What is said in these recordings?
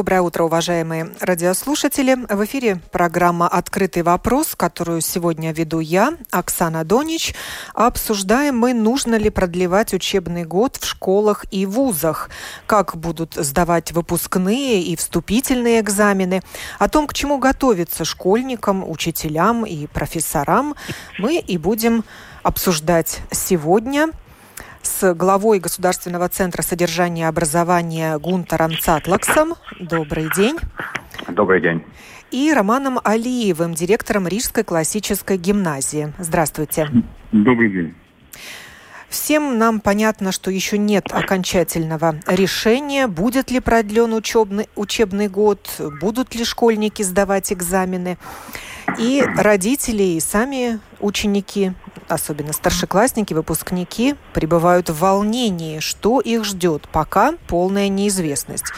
Доброе утро, уважаемые радиослушатели. В эфире программа «Открытый вопрос», которую сегодня веду я, Оксана Донич. Обсуждаем мы, нужно ли продлевать учебный год в школах и вузах, как будут сдавать выпускные и вступительные экзамены, о том, к чему готовиться школьникам, учителям и профессорам, мы и будем обсуждать сегодня – с главой Государственного центра содержания и образования Гунтаром Цатлаксом. Добрый день. Добрый день. И Романом Алиевым, директором Рижской классической гимназии. Здравствуйте. Добрый день. Всем нам понятно, что еще нет окончательного решения, будет ли продлен учебный, учебный год, будут ли школьники сдавать экзамены. И родители, и сами ученики, особенно старшеклассники, выпускники, пребывают в волнении, что их ждет, пока полная неизвестность.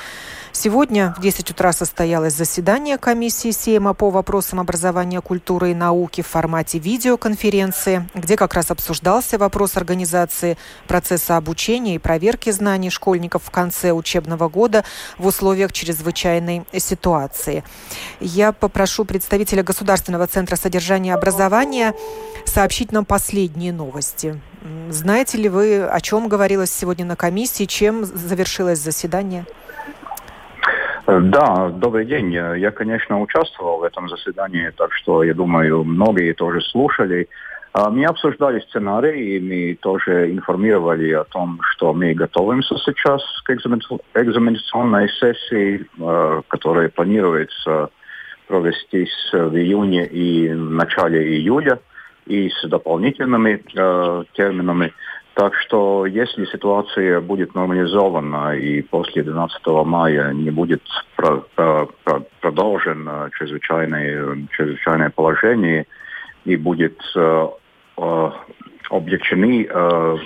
Сегодня в 10 утра состоялось заседание комиссии Сейма по вопросам образования, культуры и науки в формате видеоконференции, где как раз обсуждался вопрос организации процесса обучения и проверки знаний школьников в конце учебного года в условиях чрезвычайной ситуации. Я попрошу представителя Государственного центра содержания образования сообщить нам последние новости. Знаете ли вы, о чем говорилось сегодня на комиссии, чем завершилось заседание? Да, добрый день. Я, конечно, участвовал в этом заседании, так что, я думаю, многие тоже слушали. А, мы обсуждали сценарий, и мы тоже информировали о том, что мы готовимся сейчас к экзаменационной сессии, а, которая планируется провестись в июне и начале июля, и с дополнительными э, терминами. Так что если ситуация будет нормализована и после 12 мая не будет про, про, про, продолжено чрезвычайное, чрезвычайное положение и будет э, э, облегчены, э,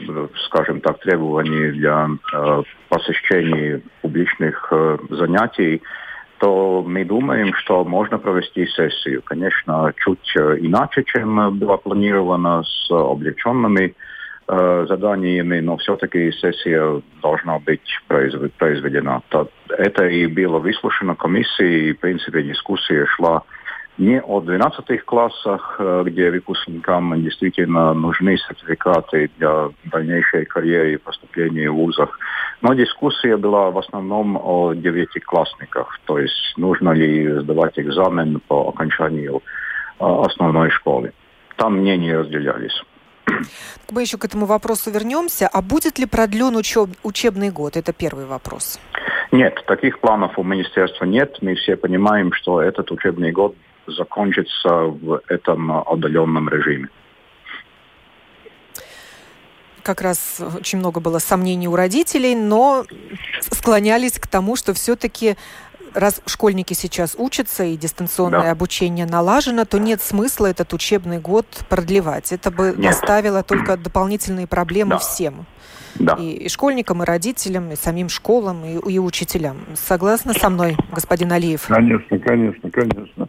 скажем так, требования для э, посещения публичных э, занятий, то мы думаем, что можно провести сессию. Конечно, чуть э, иначе, чем было планировано, с облегченными Э, заданиями, но все-таки сессия должна быть произведена. Это и было выслушано комиссией, и, в принципе, дискуссия шла не о 12 классах, э, где выпускникам действительно нужны сертификаты для дальнейшей карьеры и поступления в вузах, но дискуссия была в основном о девятиклассниках, то есть нужно ли сдавать экзамен по окончанию э, основной школы. Там мнения разделялись. Мы еще к этому вопросу вернемся. А будет ли продлен учеб, учебный год? Это первый вопрос. Нет, таких планов у министерства нет. Мы все понимаем, что этот учебный год закончится в этом отдаленном режиме как раз очень много было сомнений у родителей, но склонялись к тому, что все-таки раз школьники сейчас учатся и дистанционное да. обучение налажено, то нет смысла этот учебный год продлевать. Это бы нет. доставило только дополнительные проблемы да. всем. Да. И, и школьникам, и родителям, и самим школам, и, и учителям. Согласны со мной, господин Алиев? Конечно, конечно, конечно.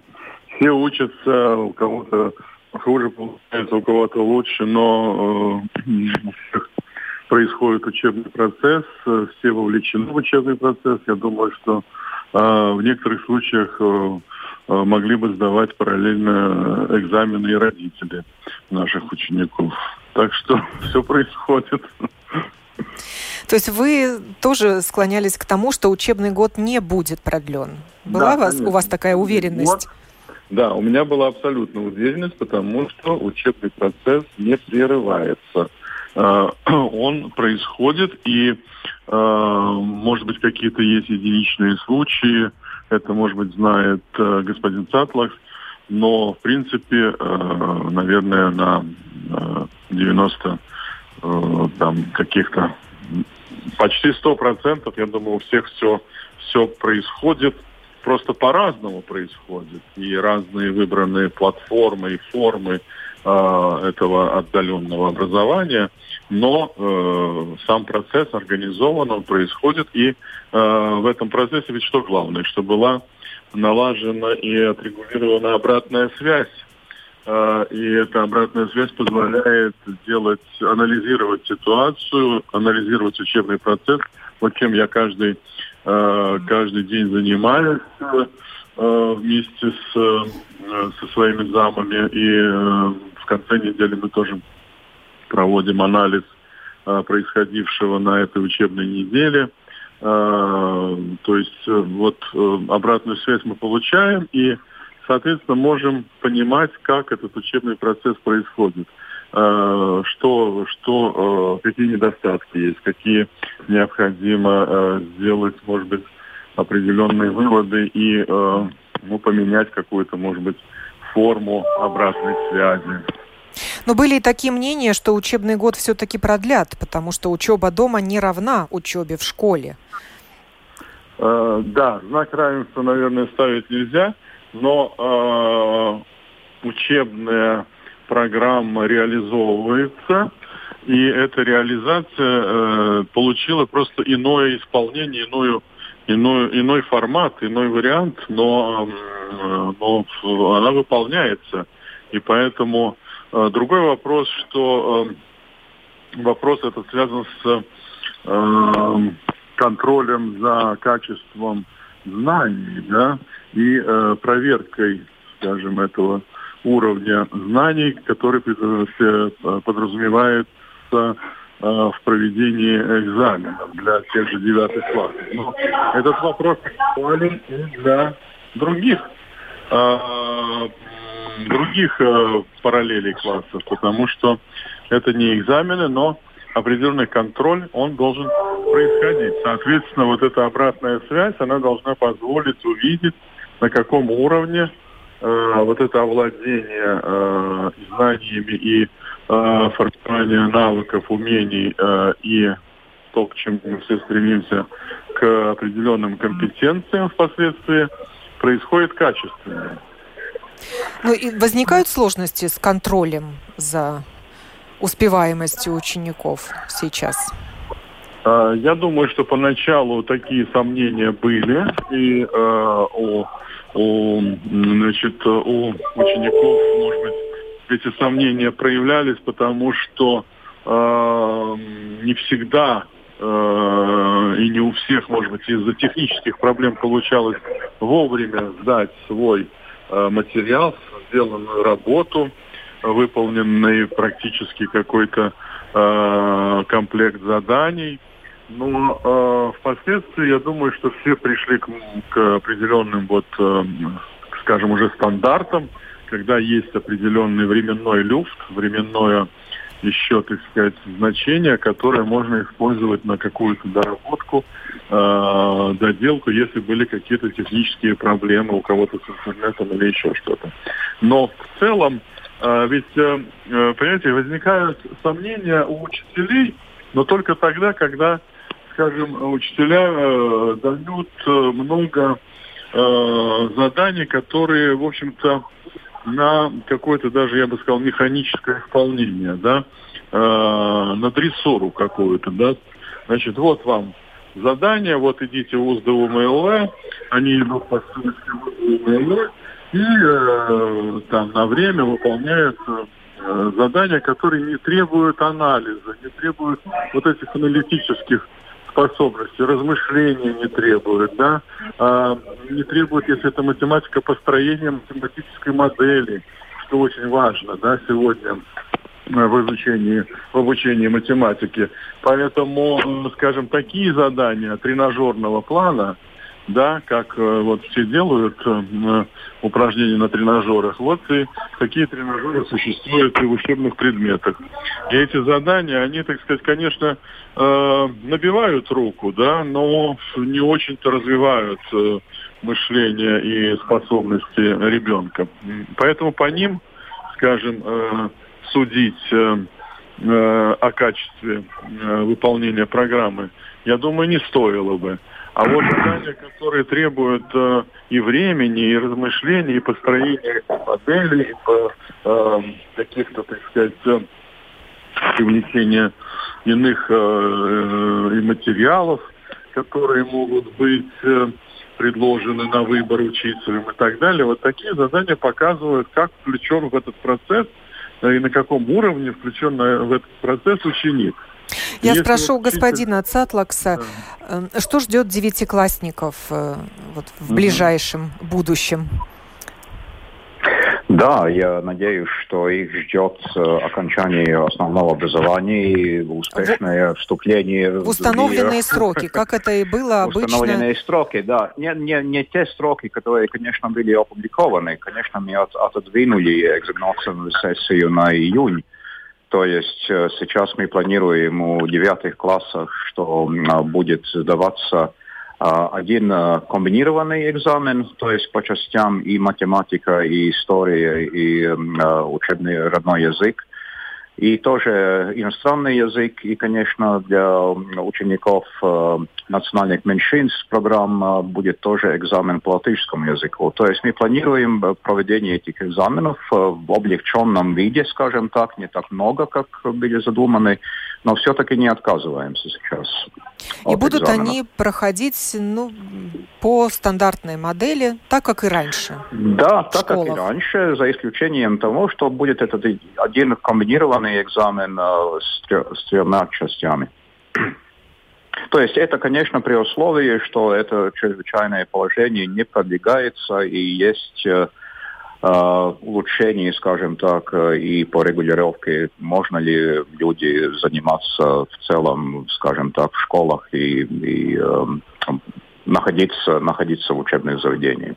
Все учатся, у кого-то хуже получается, у кого-то лучше, но э, у всех происходит учебный процесс, э, все вовлечены в учебный процесс. Я думаю, что а в некоторых случаях э, э, могли бы сдавать параллельно экзамены и родители наших учеников. Так что все происходит. То есть вы тоже склонялись к тому, что учебный год не будет продлен. Была да, вас, у вас такая уверенность? Вот. Да, у меня была абсолютная уверенность, потому что учебный процесс не прерывается. А, он происходит, и, а, может быть, какие-то есть единичные случаи, это, может быть, знает а, господин Цатлакс, но, в принципе, наверное, на 90 там каких-то почти сто процентов, я думаю, у всех все, все происходит, просто по-разному происходит. И разные выбранные платформы и формы этого отдаленного образования, но э, сам процесс организован, он происходит, и э, в этом процессе ведь что главное, что была налажена и отрегулирована обратная связь. Э, и эта обратная связь позволяет делать, анализировать ситуацию, анализировать учебный процесс, вот чем я каждый, э, каждый день занимаюсь э, вместе с, со своими замами. И в конце недели мы тоже проводим анализ происходившего на этой учебной неделе. То есть вот обратную связь мы получаем, и соответственно, можем понимать, как этот учебный процесс происходит, э, что, что, э, какие недостатки есть, какие необходимо э, сделать, может быть, определенные выводы и ну, поменять какую-то, может быть, форму обратной связи. Но были и такие мнения, что учебный год все-таки продлят, потому что учеба дома не равна учебе в школе. Э, да, знак равенства, наверное, ставить нельзя но э, учебная программа реализовывается, и эта реализация э, получила просто иное исполнение, иную, иной, иной формат, иной вариант, но, э, но она выполняется. И поэтому другой вопрос, что э, вопрос этот связан с э, контролем за качеством знаний, да, и э, проверкой, скажем, этого уровня знаний, который э, подразумевается э, в проведении экзаменов для тех же девятых классов. Но этот вопрос актуален и для других э, других э, параллелей классов, потому что это не экзамены, но определенный контроль, он должен происходить. Соответственно, вот эта обратная связь, она должна позволить увидеть, на каком уровне э, вот это овладение э, знаниями и э, формирование навыков, умений э, и то, к чему мы все стремимся, к определенным компетенциям впоследствии, происходит качественно. Ну и возникают сложности с контролем за успеваемостью учеников сейчас? А, я думаю, что поначалу такие сомнения были и э, у, у, значит, у учеников, может быть, эти сомнения проявлялись, потому что э, не всегда э, и не у всех, может быть, из-за технических проблем получалось вовремя сдать свой материал, сделанную работу выполненный практически какой-то э, комплект заданий. Но э, впоследствии я думаю, что все пришли к, к определенным вот, э, скажем, уже стандартам, когда есть определенный временной люфт, временное еще, так сказать, значение, которое можно использовать на какую-то доработку, э, доделку, если были какие-то технические проблемы у кого-то с интернетом или еще что-то. Но в целом а, ведь, э, э, понимаете, возникают сомнения у учителей, но только тогда, когда, скажем, учителя э, дают много заданий, которые, в общем-то, на какое-то даже, я бы сказал, механическое исполнение, да, на дрессуру какую-то, да. Значит, вот вам задание, вот идите в УЗДУ МЛВ, они идут по ссылке в МЛВ, и э, там на время выполняют э, задания, которые не требуют анализа, не требуют вот этих аналитических способностей, размышления не требуют, да, а, не требуют, если это математика, построения математической модели, что очень важно, да, сегодня в изучении, в обучении математики. Поэтому, э, скажем, такие задания тренажерного плана, да, как э, вот все делают э, упражнения на тренажерах. Вот и такие тренажеры существуют и в учебных предметах. И эти задания, они, так сказать, конечно, э, набивают руку, да, но не очень-то развивают э, мышление и способности ребенка. Поэтому по ним, скажем, э, судить э, э, о качестве э, выполнения программы, я думаю, не стоило бы. А вот задания, которые требуют э, и времени, и размышлений, и построения моделей, и по, э, каких-то, так сказать, э, привлечения иных э, э, и материалов, которые могут быть э, предложены на выбор учителям и так далее. Вот такие задания показывают, как включен в этот процесс э, и на каком уровне включен в этот процесс ученик. Я Если спрошу вот господина Цатлакса, да. Э, что ждет девятиклассников э, вот, в ближайшем будущем? Да, я надеюсь, что их ждет э, окончание основного образования и успешное вступление в установленные в сроки, как это и было обычно. Установленные сроки, да. Не, не, не те сроки, которые, конечно, были опубликованы. Конечно, мы от, отодвинули экзаменационную сессию на июнь. То есть э, сейчас мы планируем у девятых классах, что будет сдаваться а, один э, комбинированный экзамен, то есть по частям и математика, и история, и э, учебный родной язык. И тоже иностранный язык, и, конечно, для учеников э, национальных меньшинств программ э, будет тоже экзамен по латышскому языку. То есть мы планируем э, проведение этих экзаменов в облегченном виде, скажем так, не так много, как были задуманы, но все-таки не отказываемся сейчас. И будут экзаменов. они проходить ну, по стандартной модели, так как и раньше. Да, так школах. как и раньше, за исключением того, что будет этот один комбинированный экзамен э, с, тремя частями. То есть это, конечно, при условии, что это чрезвычайное положение не продвигается и есть Э, улучшений, скажем так, э, и по регулировке, можно ли люди заниматься в целом, скажем так, в школах и, и э, находиться, находиться в учебных заведениях.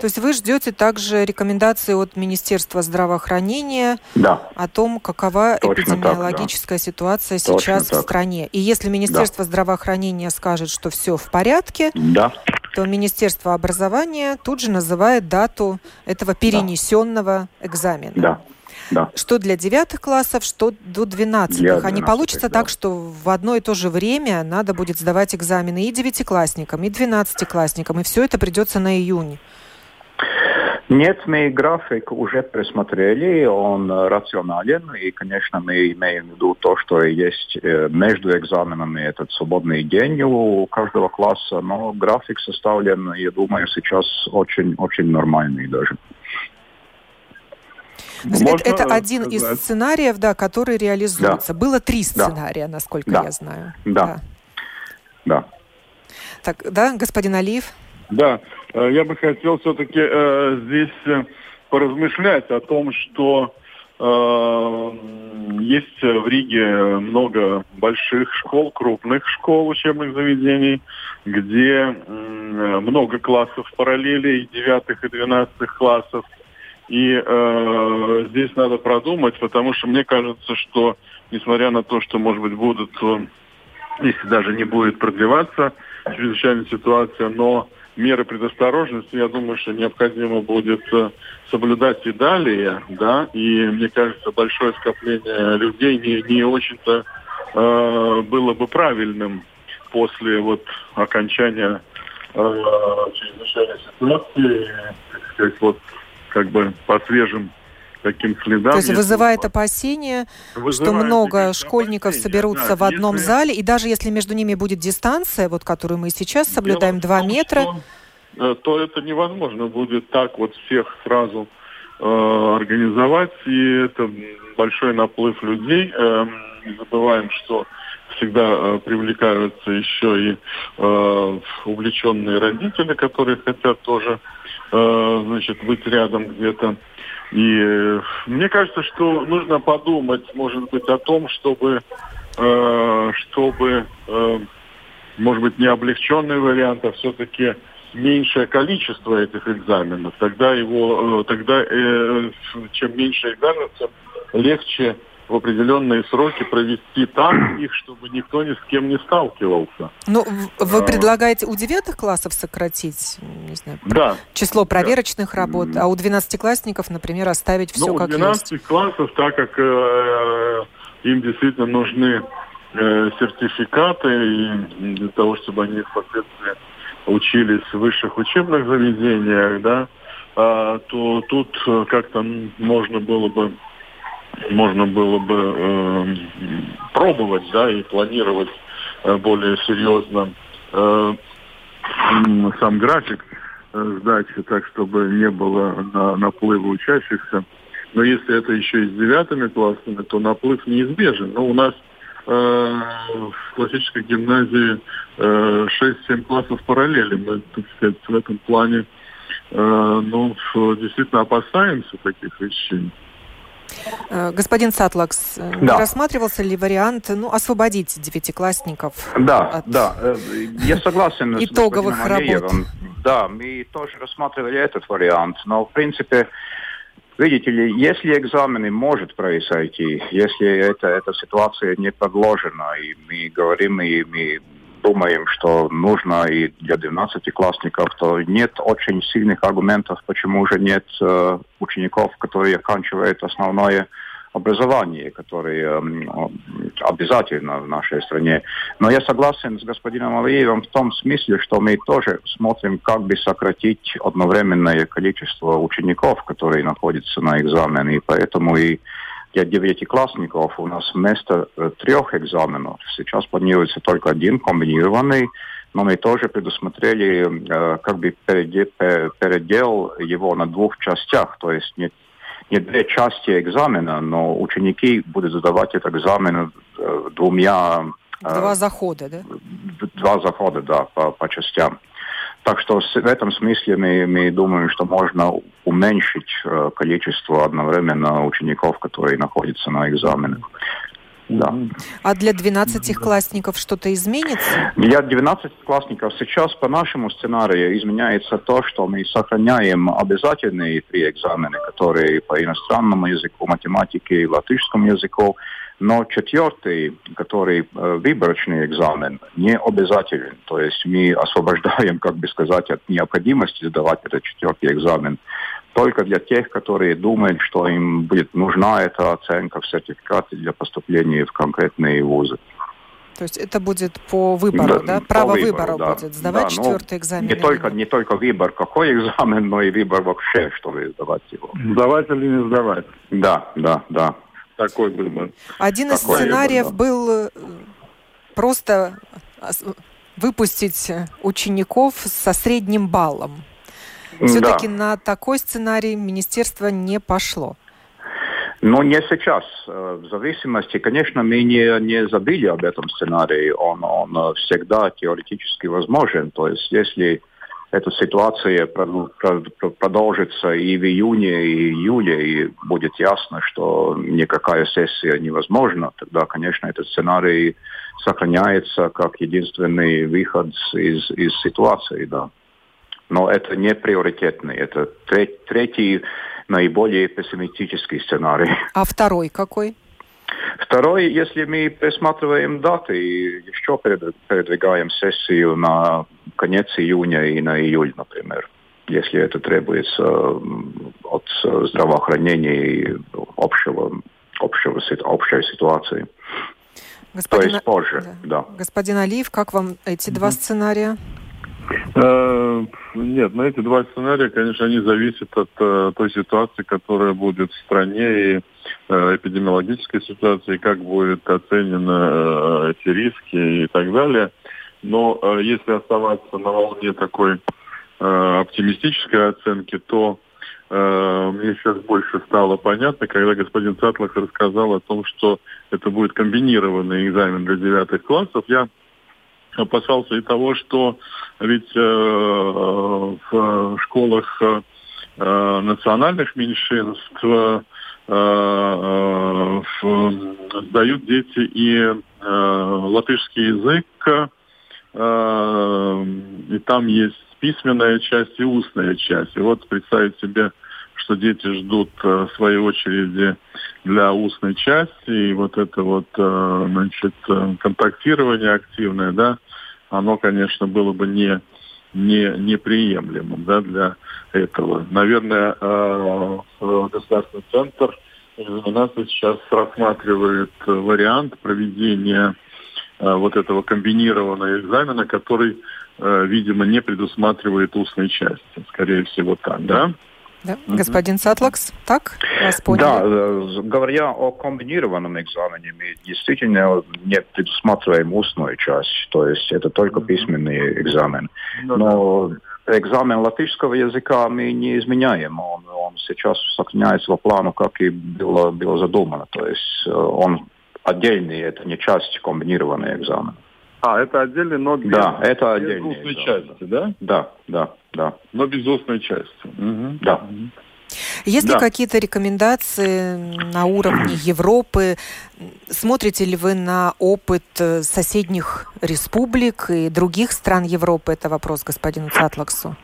То есть вы ждете также рекомендации от Министерства здравоохранения да. о том, какова Точно эпидемиологическая так, да. ситуация сейчас Точно в стране. И если Министерство да. здравоохранения скажет, что все в порядке, да. То Министерство образования тут же называет дату этого перенесенного да. экзамена. Да. Да. Что для девятых классов, что до двенадцатых. А не получится да. так, что в одно и то же время надо будет сдавать экзамены и девятиклассникам, и двенадцатиклассникам, и все это придется на июнь. Нет, мы график уже присмотрели, он рационален, и, конечно, мы имеем в виду то, что есть э, между экзаменами этот свободный день у каждого класса, но график составлен, я думаю, сейчас очень-очень нормальный даже. Можно это, это один из сценариев, да, который реализуется. Да. Было три сценария, да. насколько да. я знаю. Да. да. Да. Так, да, господин Алиев? Да, э, я бы хотел все-таки э, здесь э, поразмышлять о том, что э, есть в Риге много больших школ, крупных школ, учебных заведений, где э, много классов параллелей, девятых и двенадцатых классов. И э, здесь надо продумать, потому что мне кажется, что несмотря на то, что, может быть, будут, э, если даже не будет продлеваться чрезвычайная ситуация, но меры предосторожности, я думаю, что необходимо будет э, соблюдать и далее, да, и мне кажется, большое скопление людей не, не очень-то э, было бы правильным после вот окончания э, чрезвычайной ситуации, так вот как бы по свежим таким следам. То есть вызывает опасения, вызывает что много школьников соберутся да, в одном если... зале, и даже если между ними будет дистанция, вот которую мы сейчас соблюдаем, два метра... Что, э, то это невозможно будет так вот всех сразу э, организовать, и это большой наплыв людей. Э, не забываем, что всегда э, привлекаются еще и э, увлеченные родители, которые хотят тоже э, значит, быть рядом где-то. И э, мне кажется, что нужно подумать, может быть, о том, чтобы, э, чтобы э, может быть, не облегченный вариант, а все-таки меньшее количество этих экзаменов. Тогда его, э, тогда э, чем меньше экзаменов, тем легче в определенные сроки провести так их, чтобы никто ни с кем не сталкивался. Ну, вы а. предлагаете у девятых классов сократить, не знаю, да. число проверочных да. работ, а у двенадцатиклассников, например, оставить все ну, как есть? у 12 классов, так как э, им действительно нужны э, сертификаты и для того, чтобы они впоследствии учились в высших учебных заведениях, да, а, то тут как-то можно было бы можно было бы э, пробовать, да, и планировать э, более серьезно э, сам график э, сдачи, так чтобы не было на, наплыва учащихся. Но если это еще и с девятыми классами, то наплыв неизбежен. Но у нас э, в классической гимназии э, 6-7 классов параллели. Мы, так сказать, в этом плане э, ну, действительно опасаемся таких вещей. Э, господин Сатлакс, э, да. рассматривался ли вариант ну, освободить девятиклассников? Да, от да, э, я согласен итоговых с работ. Да, мы тоже рассматривали этот вариант, но в принципе Видите ли, если экзамены может произойти, если это, эта ситуация не подложена, и мы говорим, и мы думаем, что нужно и для 12-классников, то нет очень сильных аргументов, почему же нет э, учеников, которые оканчивают основное образование, которое э, обязательно в нашей стране. Но я согласен с господином Алиевым в том смысле, что мы тоже смотрим, как бы сократить одновременное количество учеников, которые находятся на экзамене. И поэтому и для девятиклассников у нас вместо э, трех экзаменов сейчас планируется только один комбинированный, но мы тоже предусмотрели э, как бы передел его на двух частях, то есть не, не две части экзамена, но ученики будут задавать этот экзамен э, двумя... Два захода, да? Два захода, да, по, по частям. Так что в этом смысле мы, мы думаем, что можно уменьшить э, количество одновременно учеников, которые находятся на экзаменах. Да. А для 12-классников что-то изменится? Для 12-классников сейчас по нашему сценарию изменяется то, что мы сохраняем обязательные три экзамена, которые по иностранному языку, математике и латышскому языку, но четвертый, который э, выборочный экзамен, не обязателен. То есть мы освобождаем, как бы сказать, от необходимости сдавать этот четвертый экзамен только для тех, которые думают, что им будет нужна эта оценка в сертификате для поступления в конкретные вузы. То есть это будет по выбору, да? да? Право по выбора да. будет сдавать да, четвертый ну, экзамен. Не только, не только выбор, какой экзамен, но и выбор вообще, чтобы сдавать его. Сдавать или не сдавать? Да, да, да такой выбор. Один из такой сценариев выбор, был э, просто выпустить учеников со средним баллом. Все-таки да. на такой сценарий министерство не пошло. Но не сейчас. Э, в зависимости, конечно, мы не, не забыли об этом сценарии. Он, он всегда теоретически возможен. То есть, если эта ситуация продолжится и в июне, и июле, и будет ясно, что никакая сессия невозможна, тогда, конечно, этот сценарий сохраняется как единственный выход из, из ситуации, да. Но это не приоритетный, это третий наиболее пессимистический сценарий. А второй какой? Второй, если мы присматриваем даты и еще передвигаем сессию на конец июня и на июль, например, если это требуется от здравоохранения и общего, общего, общей ситуации. Господин, То есть позже, да. да. Господин Алиев, как вам эти mm-hmm. два сценария? Э, нет, на эти два сценария, конечно, они зависят от э, той ситуации, которая будет в стране и э, эпидемиологической ситуации, как будет оценены эти риски и так далее. Но если оставаться на волне такой оптимистической оценки, то мне сейчас больше стало понятно, когда господин Цатлах рассказал о том, что это будет комбинированный экзамен для девятых классов. Я опасался и того, что ведь э, в школах э, национальных меньшинств э, э, сдают дети и э, латышский язык, э, и там есть письменная часть и устная часть. И вот представить себе, что дети ждут э, своей очереди для устной части, и вот это вот, э, значит, э, контактирование активное, да, оно, конечно, было бы не, не, неприемлемым да, для этого. Наверное, э, государственный центр нас сейчас рассматривает вариант проведения вот этого комбинированного экзамена, который, видимо, не предусматривает устной части. Скорее всего, так, да? Да? Господин Сатлакс, так вас? Да, э, говоря о комбинированном экзамене, мы действительно не предусматриваем устную часть, то есть это только письменный экзамен. Ну, Но экзамен латышского языка мы не изменяем, он, он сейчас сохраняется по плану, как и было, было задумано, то есть э, он отдельный, это не часть комбинированного экзамена. А, это отдельный, но без, да, это отдельный без устной части, да? Да, да, да. Но без устной части. Угу. Да. Есть да. ли какие-то рекомендации на уровне Европы? Смотрите ли вы на опыт э, соседних республик и других стран Европы? Это вопрос господину Цатлаксу.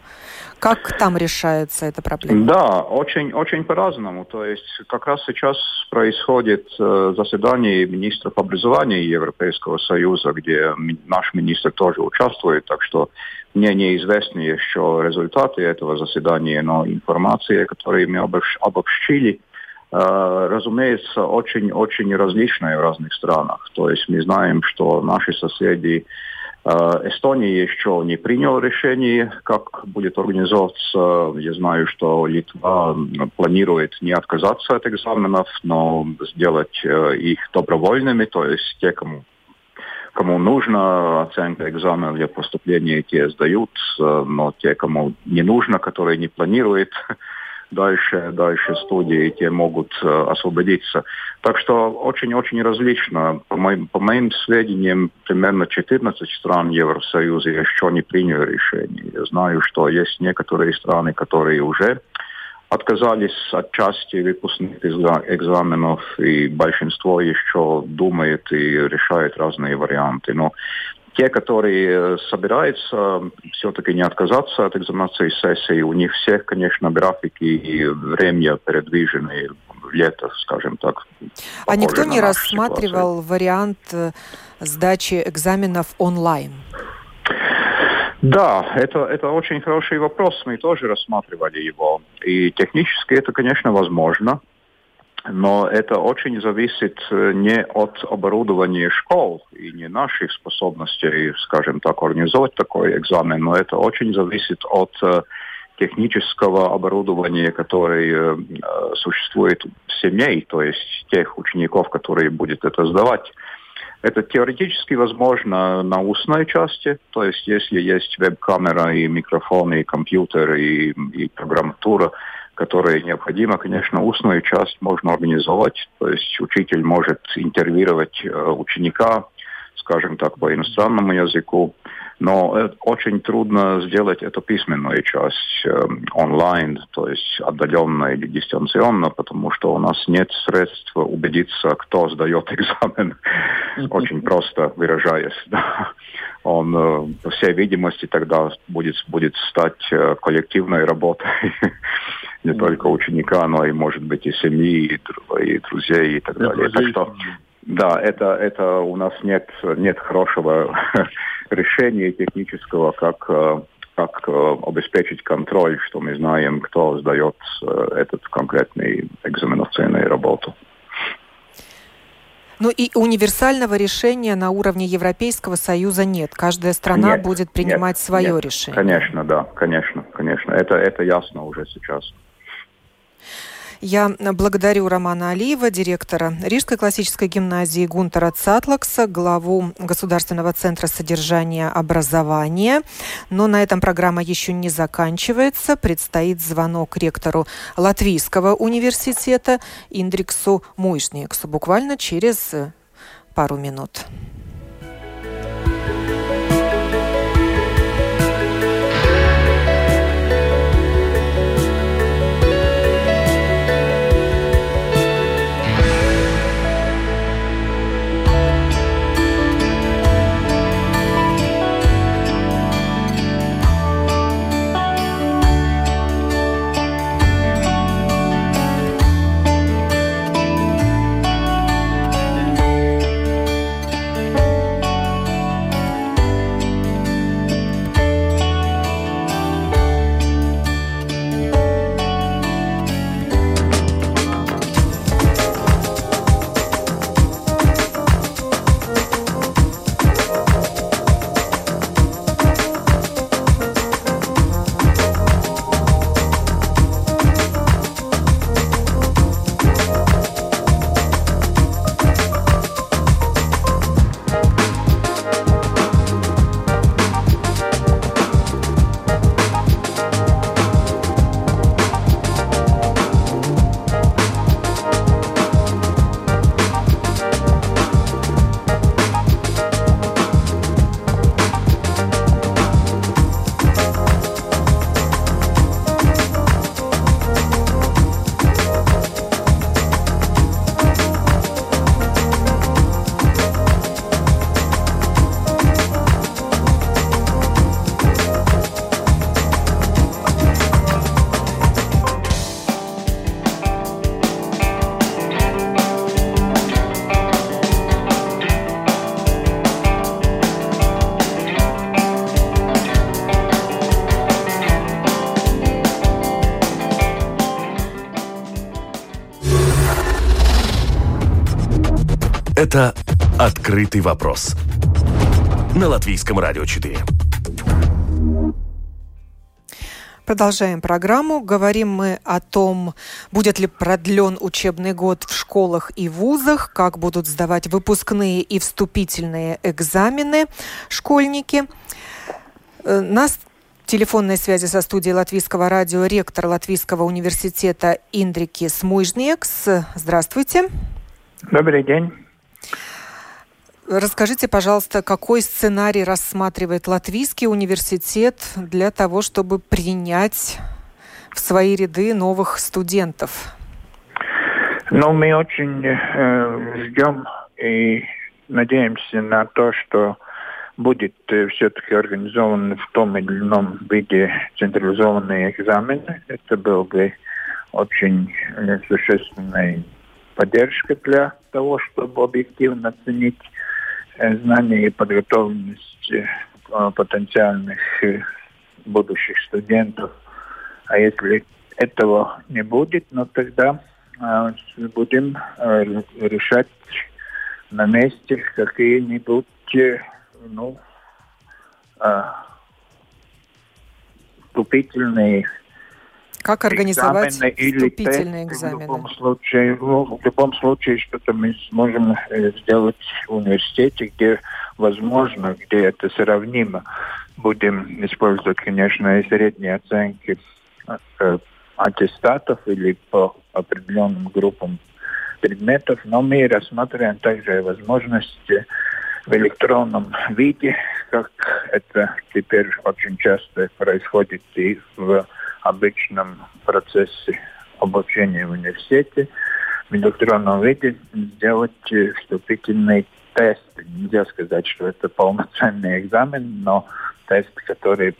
Как там решается эта проблема? Да, очень, очень по-разному. То есть как раз сейчас происходит э, заседание министров образования Европейского Союза, где наш министр тоже участвует, так что мне неизвестны еще результаты этого заседания, но информация, которую мы обобщили, э, разумеется, очень-очень различная в разных странах. То есть мы знаем, что наши соседи Эстония еще не приняла решение, как будет организовываться. Я знаю, что Литва планирует не отказаться от экзаменов, но сделать э, их добровольными, то есть те, кому кому нужно оценка экзамена для поступления, те сдают, э, но те, кому не нужно, которые не планируют дальше, дальше студии, те могут э, освободиться. Так что очень-очень различно. По моим, по моим сведениям, примерно 14 стран Евросоюза еще не приняли решение. Я знаю, что есть некоторые страны, которые уже отказались от части выпускных экзаменов, и большинство еще думает и решает разные варианты. Но те, которые э, собираются все-таки не отказаться от экзаменации сессии, у них всех, конечно, графики и время передвижены лето, скажем так. А никто не рассматривал ситуацию. вариант э, сдачи экзаменов онлайн? Да, это, это очень хороший вопрос. Мы тоже рассматривали его. И технически это, конечно, возможно. Но это очень зависит э, не от оборудования школ и не наших способностей, скажем так, организовать такой экзамен, но это очень зависит от э, технического оборудования, которое э, существует в семье, то есть тех учеников, которые будут это сдавать. Это теоретически возможно на устной части, то есть если есть веб-камера и микрофон, и компьютер, и, и программатура, которые необходимо, конечно, устную часть можно организовать. То есть учитель может интервьюировать э, ученика, скажем так, по иностранному языку. Но очень трудно сделать эту письменную часть э, онлайн, то есть отдаленно или дистанционно, потому что у нас нет средств убедиться, кто сдает экзамен, очень просто выражаясь. Он, э, по всей видимости, тогда будет, будет стать э, коллективной работой не только ученика, но и, может быть, и семьи, и, друзей, и так далее. Так что, да, это, это у нас нет, нет хорошего решения технического, как э, как обеспечить контроль, что мы знаем, кто сдает этот конкретный экзаменационную работу. Ну и универсального решения на уровне Европейского Союза нет. Каждая страна нет, будет принимать нет, свое нет. решение. Конечно, да, конечно, конечно. Это, это ясно уже сейчас. Я благодарю Романа Алиева, директора Рижской классической гимназии Гунтера Цатлакса, главу Государственного центра содержания образования. Но на этом программа еще не заканчивается. Предстоит звонок ректору Латвийского университета Индриксу Муйшниксу буквально через пару минут. «Открытый вопрос» на Латвийском радио 4. Продолжаем программу. Говорим мы о том, будет ли продлен учебный год в школах и вузах, как будут сдавать выпускные и вступительные экзамены школьники. Э, нас телефонной связи со студией Латвийского радио ректор Латвийского университета Индрики Смуйжниекс. Здравствуйте. Добрый день. Расскажите, пожалуйста, какой сценарий рассматривает Латвийский университет для того, чтобы принять в свои ряды новых студентов? Ну, мы очень э, ждем и надеемся на то, что будет э, все-таки организован в том или ином виде централизованный экзамен. Это был бы очень э, существенной поддержка для того, чтобы объективно оценить знания и подготовленность э, потенциальных э, будущих студентов. А если этого не будет, ну тогда будем решать на месте какие-нибудь ну, вступительные как организовать вступительные экзамены? В любом случае, ну, в любом случае что-то мы сможем э, сделать в университете, где возможно, где это сравнимо. Будем использовать, конечно, и средние оценки э, аттестатов или по определенным группам предметов, но мы рассматриваем также возможности в электронном виде, как это теперь очень часто происходит и в обычном процессе обучения в университете в электронном виде сделать э, вступительный тест. Нельзя сказать, что это полноценный экзамен, но тест, который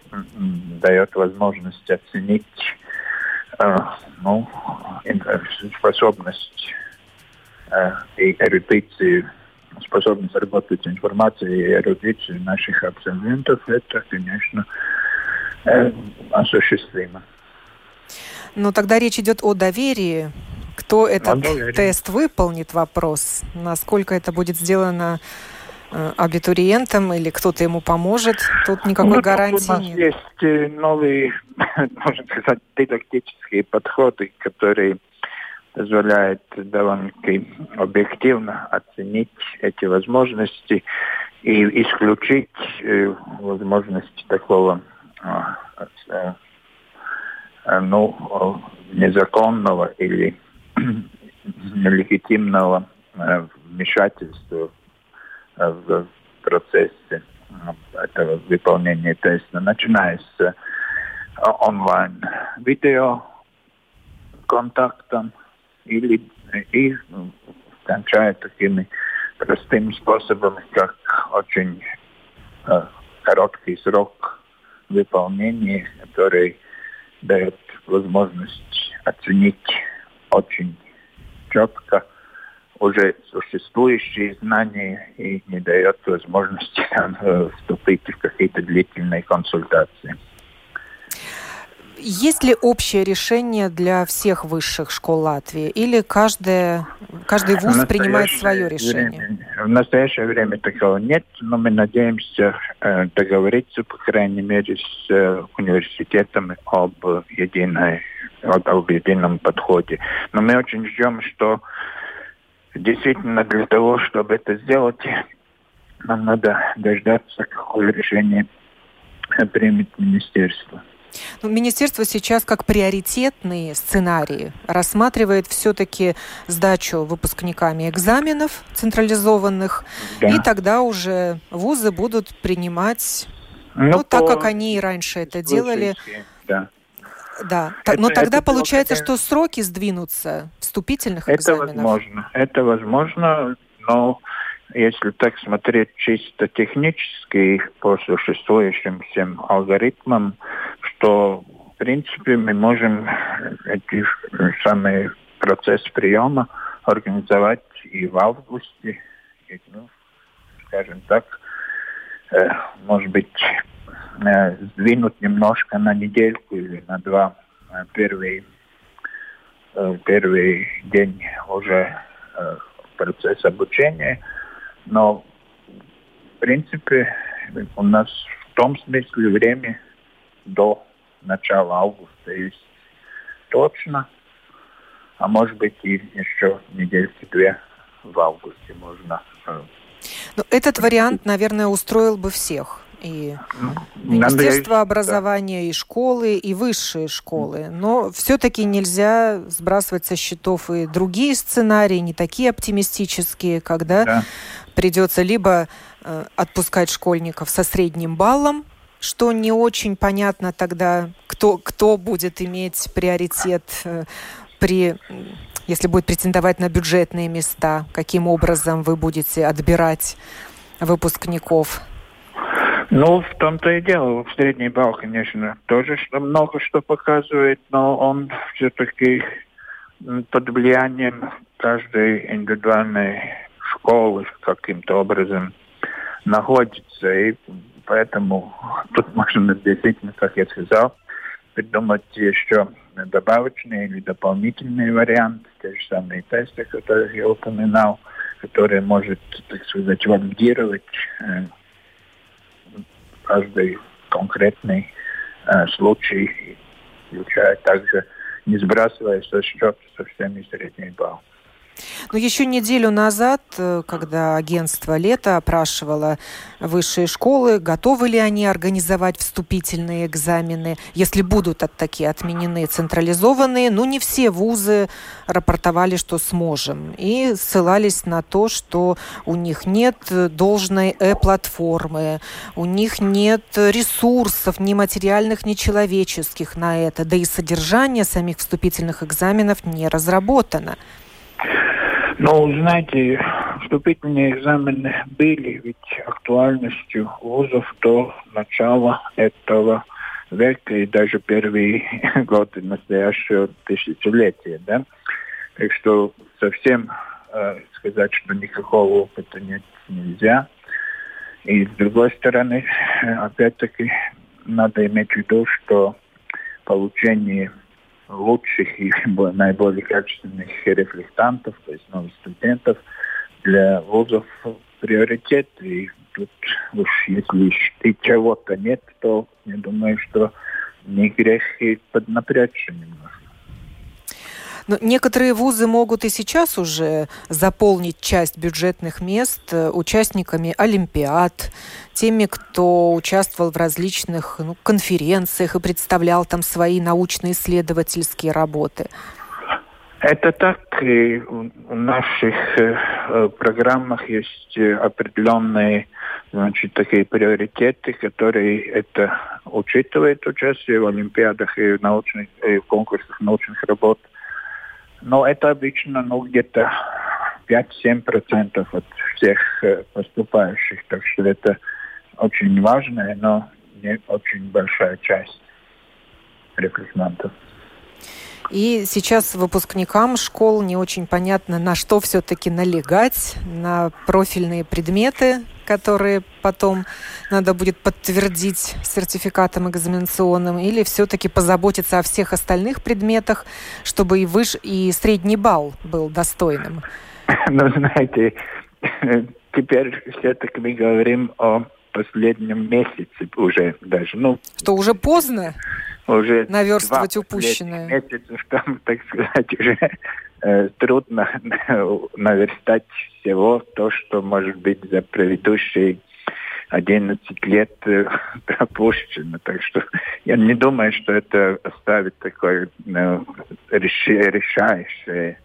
дает возможность оценить э, ну, э, способность э, и эрудицию, способность работать с информацией и эрудицию наших абсолютов, это, конечно, э, осуществимо. Но тогда речь идет о доверии. Кто этот тест выполнит, вопрос. Насколько это будет сделано э, абитуриентом или кто-то ему поможет, тут никакой ну, гарантии у нас нет. Есть э, новые, можно сказать, дидактические подходы, которые позволяют довольно-таки объективно оценить эти возможности и исключить э, возможность такого Э, ну, незаконного или нелегитимного э, вмешательства э, в процессе этого выполнения. Теста, начиная с онлайн видео контактом или и кончая такими простыми способами, как очень короткий срок выполнения, который дает возможность оценить очень четко уже существующие знания и не дает возможности там, вступить в какие-то длительные консультации. Есть ли общее решение для всех высших школ Латвии? Или каждая, каждый вуз принимает свое решение? В настоящее время такого нет, но мы надеемся э, договориться, по крайней мере, с э, университетами об, единой, об, об едином подходе. Но мы очень ждем, что действительно для того, чтобы это сделать, нам надо дождаться, какое решение примет министерство. Ну, министерство сейчас как приоритетные сценарии рассматривает все-таки сдачу выпускниками экзаменов централизованных, да. и тогда уже вузы будут принимать, ну, ну так как они и раньше это делали. Да. Да, это, но тогда это получается, что сроки сдвинутся вступительных это экзаменов. Это возможно, это возможно, но если так смотреть чисто технически по существующим всем алгоритмам, что в принципе мы можем эти самые процесс приема организовать и в августе, и, ну, скажем так, э, может быть, э, сдвинуть немножко на недельку или на два э, первый, э, первый день уже э, процесс обучения. Но, в принципе, у нас в том смысле время до начала августа есть точно, а может быть и еще недельки-две в августе можно. Э, ну, этот вариант, наверное, устроил бы всех и Министерство образования, и школы, и высшие школы. Но все-таки нельзя сбрасывать со счетов и другие сценарии, не такие оптимистические, когда да. придется либо э, отпускать школьников со средним баллом, что не очень понятно тогда, кто, кто будет иметь приоритет э, при если будет претендовать на бюджетные места, каким образом вы будете отбирать выпускников? Ну, в том-то и дело. Средний балл, конечно, тоже много что показывает, но он все-таки под влиянием каждой индивидуальной школы каким-то образом находится. И поэтому тут можно действительно, как я сказал, придумать еще добавочные или дополнительные варианты, те же самые тесты, которые я упоминал, которые может, так сказать, валидировать э, каждый конкретный э, случай, включая также не сбрасывая со счета совсем и средний балл. Но еще неделю назад, э, когда агентство «Лето» опрашивало высшие школы, готовы ли они организовать вступительные экзамены, если будут от такие отменены централизованные, ну не все вузы рапортовали, что сможем, и ссылались на то, что у них нет должной э-платформы, у них нет ресурсов ни материальных, ни человеческих на это, да и содержание самих вступительных экзаменов не разработано. Ну, знаете, вступительные экзамены были ведь актуальностью вузов до начала этого века и даже первые годы настоящего тысячелетия, да? Так что совсем э, сказать, что никакого опыта нет нельзя. И с другой стороны, опять-таки, надо иметь в виду, что получение лучших и наиболее качественных рефлектантов, то есть новых студентов для вузов приоритет. И тут уж если и чего-то нет, то я думаю, что не грех и поднапрячься немножко. Но некоторые вузы могут и сейчас уже заполнить часть бюджетных мест э, участниками олимпиад, теми, кто участвовал в различных ну, конференциях и представлял там свои научно-исследовательские работы. Это так. И в наших э, э, программах есть определенные значит, такие приоритеты, которые это учитывают участие в олимпиадах и научных и в конкурсах научных работ. Но это обычно ну, где-то 5-7% от всех э, поступающих. Так что это очень важная, но не очень большая часть рефлексантов. И сейчас выпускникам школ не очень понятно, на что все-таки налегать, на профильные предметы, которые потом надо будет подтвердить сертификатом экзаменационным, или все-таки позаботиться о всех остальных предметах, чтобы и выш и средний балл был достойным? Ну, знаете, теперь все-таки мы говорим о последнем месяце уже даже. Ну, что уже поздно? Уже наверстывать упущенное. Месяцев там, так сказать, уже э, трудно наверстать всего то, что может быть за предыдущие 11 лет э, пропущено. Так что я не думаю, что это оставит такое ну, решающее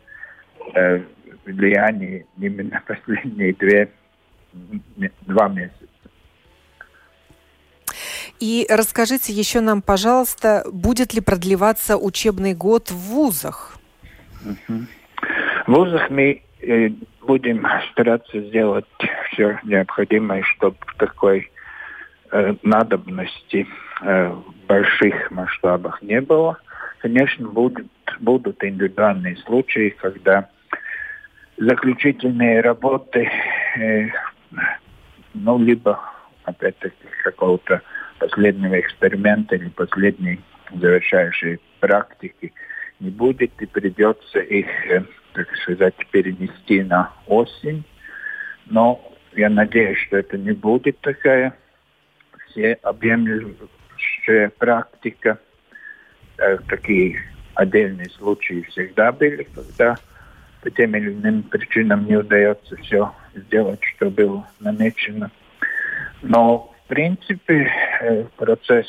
э, влияние именно последние две, два месяца. И расскажите еще нам, пожалуйста, будет ли продлеваться учебный год в вузах? В вузах мы э, будем стараться сделать все необходимое, чтобы такой э, надобности э, в больших масштабах не было. Конечно, будут, будут индивидуальные случаи, когда заключительные работы, ну, либо, опять-таки, какого-то последнего эксперимента или последней завершающей практики не будет, и придется их э, так сказать, перенести на осень. Но я надеюсь, что это не будет такая всеобъемлющая практика. Э, такие отдельные случаи всегда были, когда по тем или иным причинам не удается все сделать, что было намечено. Но, в принципе, э, процесс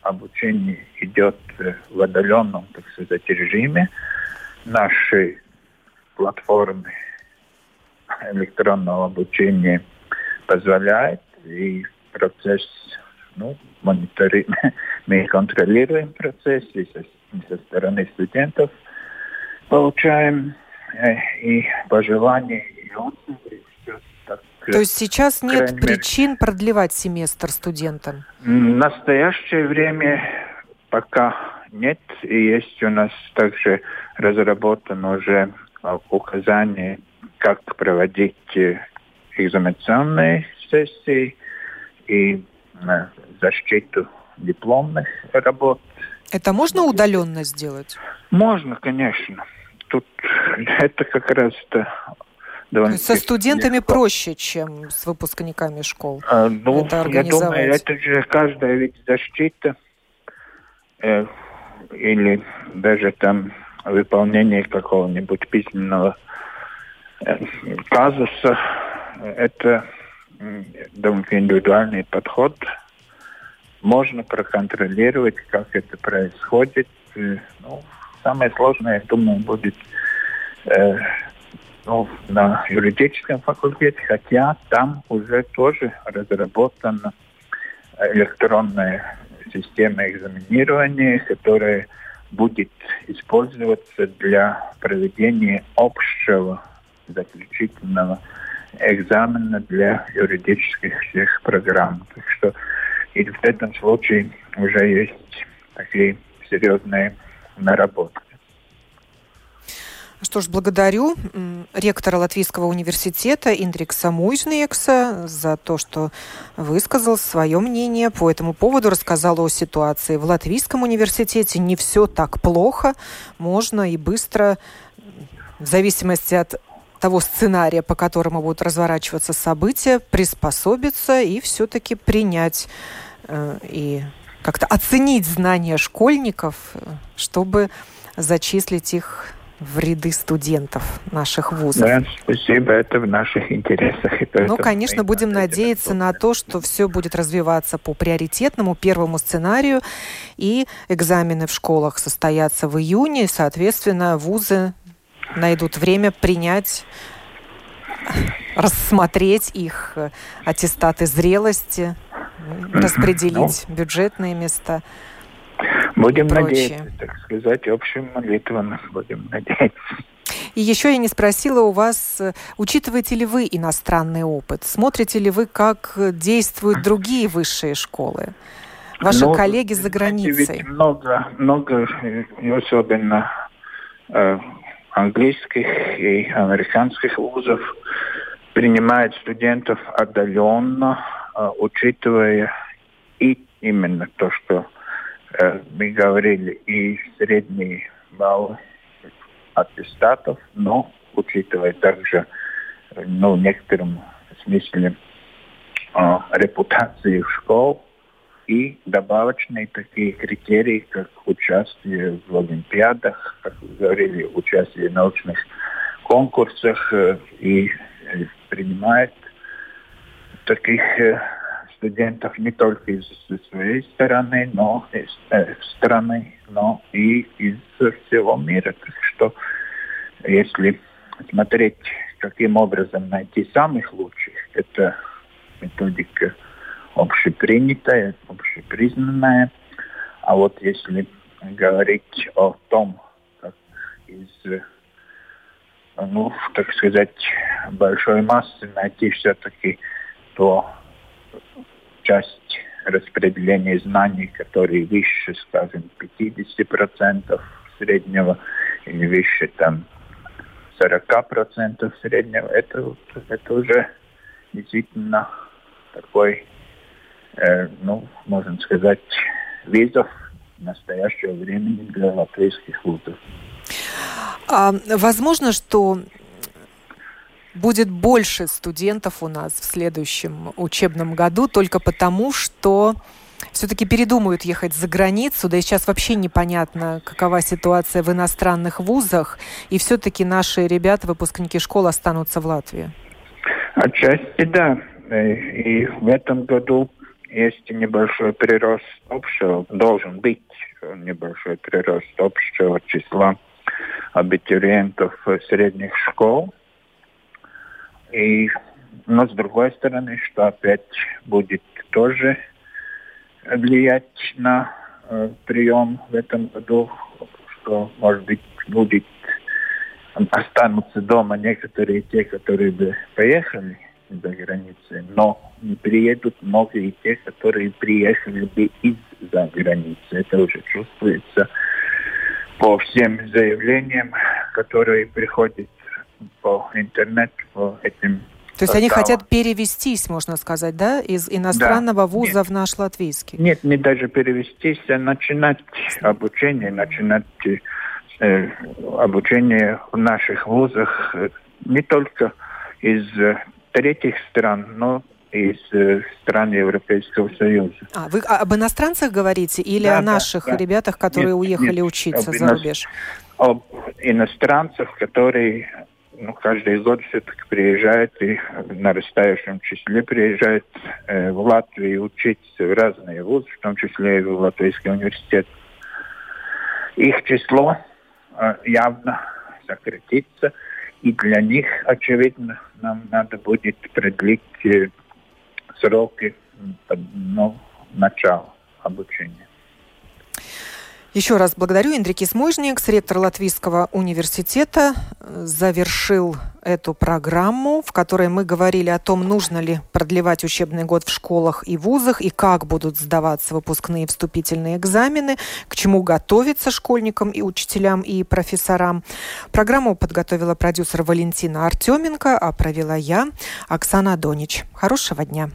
обучения идет э, в отдаленном, так сказать, режиме. Наши платформы электронного обучения позволяет, и процесс, ну, монитори... мы контролируем процесс и со, и со стороны студентов получаем э, и пожелания, и отзывы, То есть сейчас нет мере, причин продлевать семестр студентам? В настоящее время пока нет. И есть у нас также разработано уже а, указание, как проводить э, экзаменационные сессии и э, защиту дипломных работ. Это можно удаленно сделать? Можно, конечно. Тут это как раз это со студентами легко. проще, чем с выпускниками школ. А, ну, это я думаю, это же каждая ведь защита э, или даже там выполнение какого-нибудь письменного э, казуса. Это, думаю, индивидуальный подход. Можно проконтролировать, как это происходит. Э, ну, самое сложное, я думаю, будет э, ну, на юридическом факультете, хотя там уже тоже разработана электронная система экзаменирования, которая будет использоваться для проведения общего заключительного экзамена для юридических всех программ. Так что и в этом случае уже есть такие серьезные наработки. Что ж, благодарю ректора Латвийского университета Индрикса Муйжнекса за то, что высказал свое мнение по этому поводу, рассказал о ситуации в Латвийском университете. Не все так плохо, можно и быстро, в зависимости от того сценария, по которому будут разворачиваться события, приспособиться и все-таки принять э, и как-то оценить знания школьников, э, чтобы зачислить их в ряды студентов наших вузов. Да, спасибо, это в наших интересах. Ну, конечно, будем надеяться на то, что все будет развиваться по приоритетному первому сценарию, и экзамены в школах состоятся в июне, и, соответственно, вузы найдут время принять рассмотреть их аттестаты зрелости, распределить ну, бюджетные места. Будем прочее. надеяться, так сказать, общим молитвам будем надеяться. И еще я не спросила у вас, учитываете ли вы иностранный опыт? Смотрите ли вы, как действуют другие высшие школы? Ваши ну, коллеги за границей? много, много, особенно э, английских и американских вузов, принимают студентов отдаленно, э, учитывая и именно то, что Э, мы говорили и средний балл аттестатов, но учитывая также ну, в некотором смысле э, репутации школ и добавочные такие критерии, как участие в олимпиадах, как вы говорили, участие в научных конкурсах э, и принимает таких э, студентов не только из своей стороны, но из э, страны, но и из всего мира. Так что если смотреть, каким образом найти самых лучших, это методика общепринятая, общепризнанная. А вот если говорить о том, как из, ну, так сказать, большой массы найти все-таки то часть распределения знаний, которые выше, скажем, 50% среднего или выше там 40% среднего, это, это уже действительно такой, э, ну, можно сказать, вызов настоящего времени для латвийских вузов. А возможно, что будет больше студентов у нас в следующем учебном году только потому, что все-таки передумают ехать за границу, да и сейчас вообще непонятно, какова ситуация в иностранных вузах, и все-таки наши ребята, выпускники школ, останутся в Латвии. Отчасти да. И в этом году есть небольшой прирост общего, должен быть небольшой прирост общего числа абитуриентов средних школ. И, но с другой стороны, что опять будет тоже влиять на э, прием в этом году, что, может быть, будет останутся дома некоторые те, которые бы поехали за границей, но не приедут многие те, которые приехали бы из-за границы. Это уже чувствуется по всем заявлениям, которые приходят по интернету, по этим то есть они хотят перевестись, можно сказать, да, из иностранного да. вуза нет. в наш латвийский? Нет, не даже перевестись, а начинать обучение, начинать э, обучение в наших вузах э, не только из э, третьих стран, но из э, стран Европейского Союза. А, вы об иностранцах говорите или да, о наших да, ребятах, которые нет, уехали нет, учиться за рубеж? Об иностранцах, которые ну, каждый год все-таки приезжают и в нарастающем числе приезжают э, в Латвию учиться в разные вузы, в том числе и в Латвийский университет. Их число э, явно сократится, и для них, очевидно, нам надо будет продлить э, сроки ну, начала обучения. Еще раз благодарю. Индрикис Мойжникс, ректор Латвийского университета, завершил эту программу, в которой мы говорили о том, нужно ли продлевать учебный год в школах и вузах, и как будут сдаваться выпускные вступительные экзамены, к чему готовиться школьникам и учителям и профессорам. Программу подготовила продюсер Валентина Артеменко, а провела я, Оксана Донич. Хорошего дня.